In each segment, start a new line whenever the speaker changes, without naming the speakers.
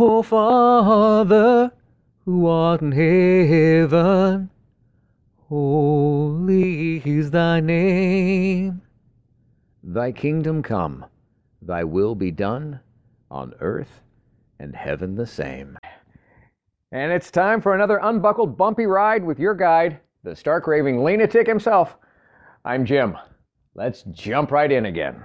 O Father, who art in heaven, holy is thy name. Thy kingdom come, thy will be done, on earth and heaven the same. And it's time for another unbuckled, bumpy ride with your guide, the stark raving lunatic himself. I'm Jim. Let's jump right in again.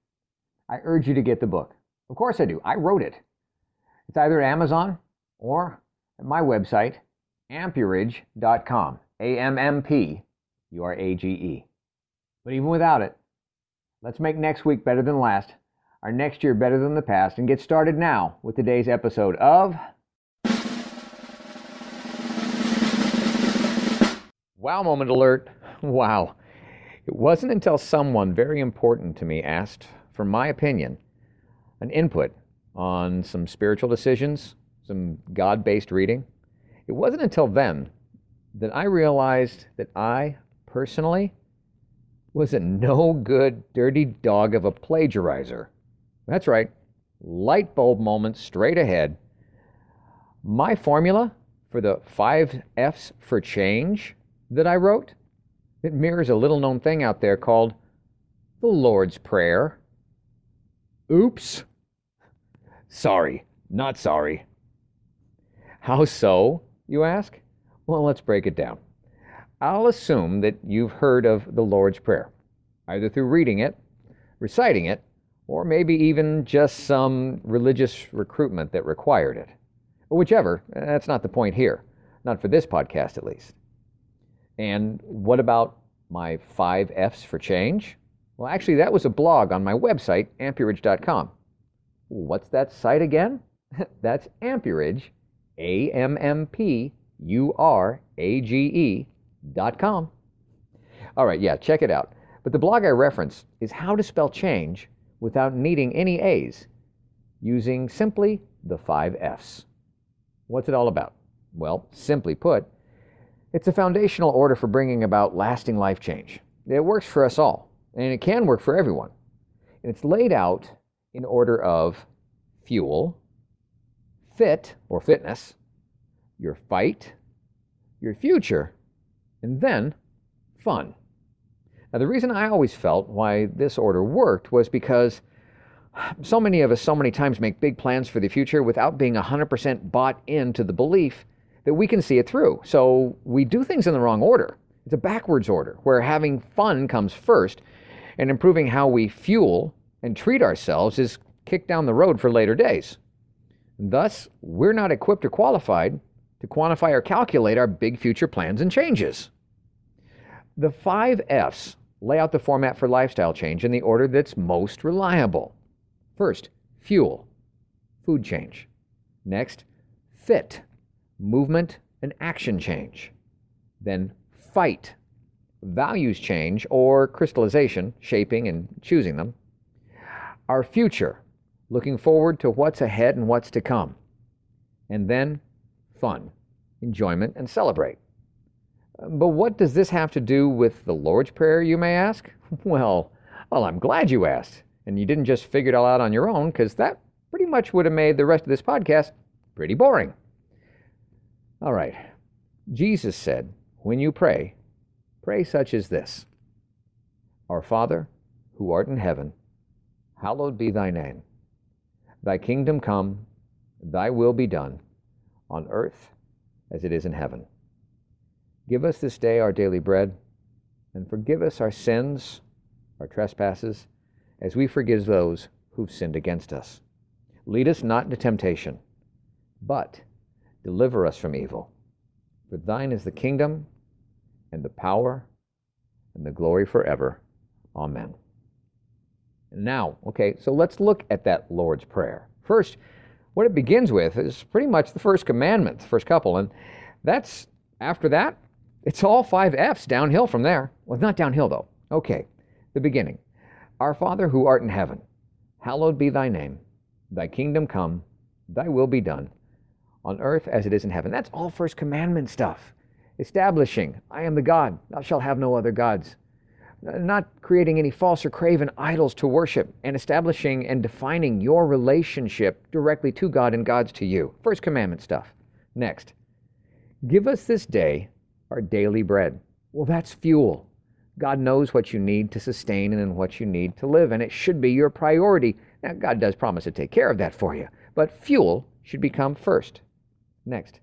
I urge you to get the book. Of course I do. I wrote it. It's either at Amazon or at my website, ammpurage.com. A M M P U R A G E. But even without it, let's make next week better than last, our next year better than the past, and get started now with today's episode of. Wow, moment alert. Wow. It wasn't until someone very important to me asked for my opinion, an input on some spiritual decisions, some God based reading. It wasn't until then that I realized that I, personally, was a no good, dirty dog of a plagiarizer. That's right, light bulb moment straight ahead. My formula for the five F's for change that I wrote, it mirrors a little known thing out there called the Lord's Prayer. Oops. Sorry, not sorry. How so, you ask? Well, let's break it down. I'll assume that you've heard of the Lord's Prayer, either through reading it, reciting it, or maybe even just some religious recruitment that required it. Whichever, that's not the point here, not for this podcast at least. And what about my five F's for change? Well, actually, that was a blog on my website, ammpurage.com. What's that site again? That's Ammpurage, A M M P U R A G E dot com. All right, yeah, check it out. But the blog I reference is how to spell change without needing any A's, using simply the five F's. What's it all about? Well, simply put, it's a foundational order for bringing about lasting life change. It works for us all and it can work for everyone. And it's laid out in order of fuel, fit or fitness, your fight, your future, and then fun. Now, the reason I always felt why this order worked was because so many of us so many times make big plans for the future without being 100% bought into the belief that we can see it through. So we do things in the wrong order. It's a backwards order where having fun comes first and improving how we fuel and treat ourselves is kicked down the road for later days. Thus, we're not equipped or qualified to quantify or calculate our big future plans and changes. The five F's lay out the format for lifestyle change in the order that's most reliable. First, fuel, food change. Next, fit, movement and action change. Then, fight, values change or crystallization, shaping and choosing them, our future, looking forward to what's ahead and what's to come, and then fun, enjoyment, and celebrate. But what does this have to do with the Lord's Prayer, you may ask? Well, well, I'm glad you asked, and you didn't just figure it all out on your own, because that pretty much would have made the rest of this podcast pretty boring. All right. Jesus said, when you pray, Pray such as this Our Father, who art in heaven, hallowed be thy name. Thy kingdom come, thy will be done, on earth as it is in heaven. Give us this day our daily bread, and forgive us our sins, our trespasses, as we forgive those who've sinned against us. Lead us not into temptation, but deliver us from evil. For thine is the kingdom, and the power, and the glory forever. Amen. Now, okay, so let's look at that Lord's Prayer. First, what it begins with is pretty much the first commandment, the first couple, and that's after that, it's all five F's downhill from there. Well, not downhill though. Okay, the beginning. Our Father who art in heaven, hallowed be thy name. Thy kingdom come, thy will be done, on earth as it is in heaven. That's all first commandment stuff. Establishing, I am the God, thou shalt have no other gods not creating any false or craven idols to worship, and establishing and defining your relationship directly to God and God's to you. First commandment stuff. Next, give us this day our daily bread. Well, that's fuel. God knows what you need to sustain and what you need to live, and it should be your priority. Now, God does promise to take care of that for you, but fuel should become first. Next,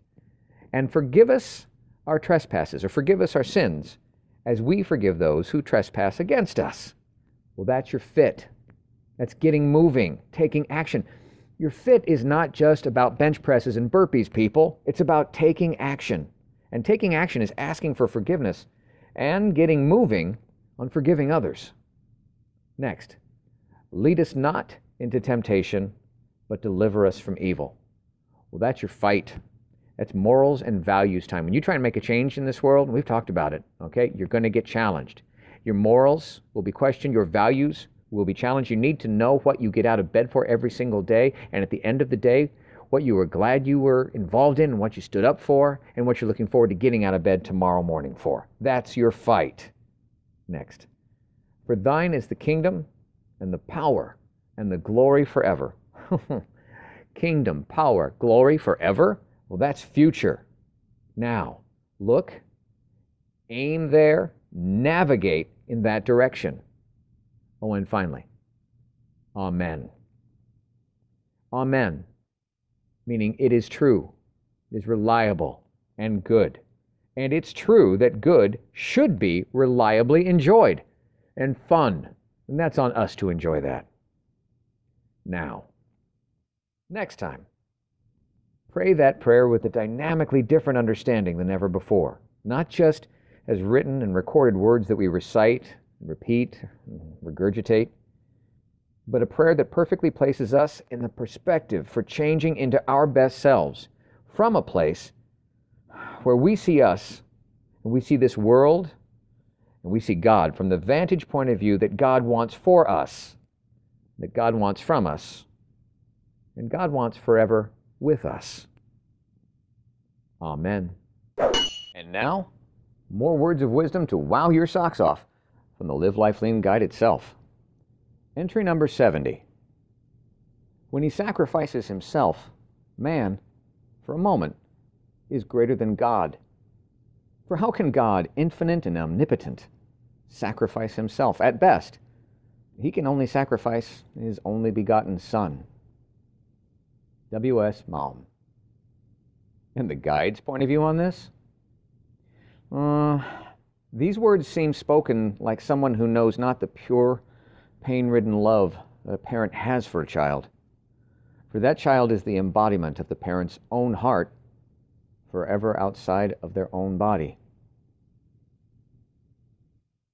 and forgive us our trespasses, or forgive us our sins as we forgive those who trespass against us. Well, that's your fit. That's getting moving, taking action. Your fit is not just about bench presses and burpees, people. It's about taking action. And taking action is asking for forgiveness and getting moving on forgiving others. Next, lead us not into temptation, but deliver us from evil. Well, that's your fight. That's morals and values time. When you try and make a change in this world, we've talked about it, okay? You're going to get challenged. Your morals will be questioned, your values will be challenged. You need to know what you get out of bed for every single day, and at the end of the day, what you were glad you were involved in, what you stood up for, and what you're looking forward to getting out of bed tomorrow morning for. That's your fight. Next. For thine is the kingdom and the power and the glory forever. kingdom, power, glory forever? Well, that's future. Now, look, aim there, navigate in that direction. Oh, and finally, Amen. Amen, meaning it is true, it is reliable and good. And it's true that good should be reliably enjoyed and fun. And that's on us to enjoy that. Now, next time. Pray that prayer with a dynamically different understanding than ever before, not just as written and recorded words that we recite, repeat, regurgitate, but a prayer that perfectly places us in the perspective for changing into our best selves from a place where we see us and we see this world and we see God from the vantage point of view that God wants for us, that God wants from us, and God wants forever with us. Amen. And now, more words of wisdom to wow your socks off from the Live Life Lean Guide itself. Entry number 70. When he sacrifices himself, man, for a moment, is greater than God. For how can God, infinite and omnipotent, sacrifice himself? At best, he can only sacrifice his only begotten Son. W.S. Maugham. And the guide's point of view on this? Uh, these words seem spoken like someone who knows not the pure, pain ridden love that a parent has for a child. For that child is the embodiment of the parent's own heart, forever outside of their own body.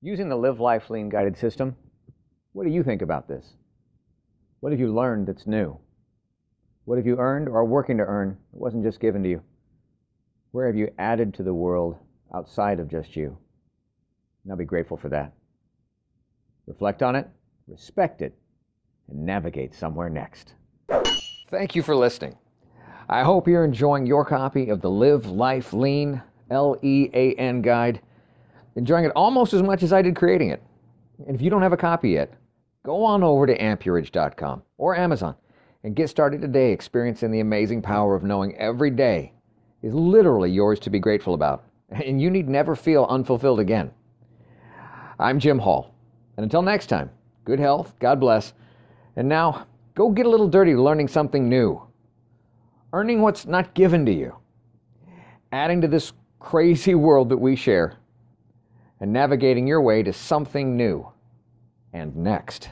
Using the Live Life Lean guided system, what do you think about this? What have you learned that's new? What have you earned or are working to earn that wasn't just given to you? Where have you added to the world outside of just you? Now be grateful for that. Reflect on it, respect it, and navigate somewhere next. Thank you for listening. I hope you're enjoying your copy of the Live Life Lean L E A N guide, enjoying it almost as much as I did creating it. And if you don't have a copy yet, go on over to ammpurage.com or Amazon and get started today experiencing the amazing power of knowing every day is literally yours to be grateful about, and you need never feel unfulfilled again. I'm Jim Hall, and until next time, good health, God bless, and now go get a little dirty learning something new, earning what's not given to you, adding to this crazy world that we share, and navigating your way to something new. And next.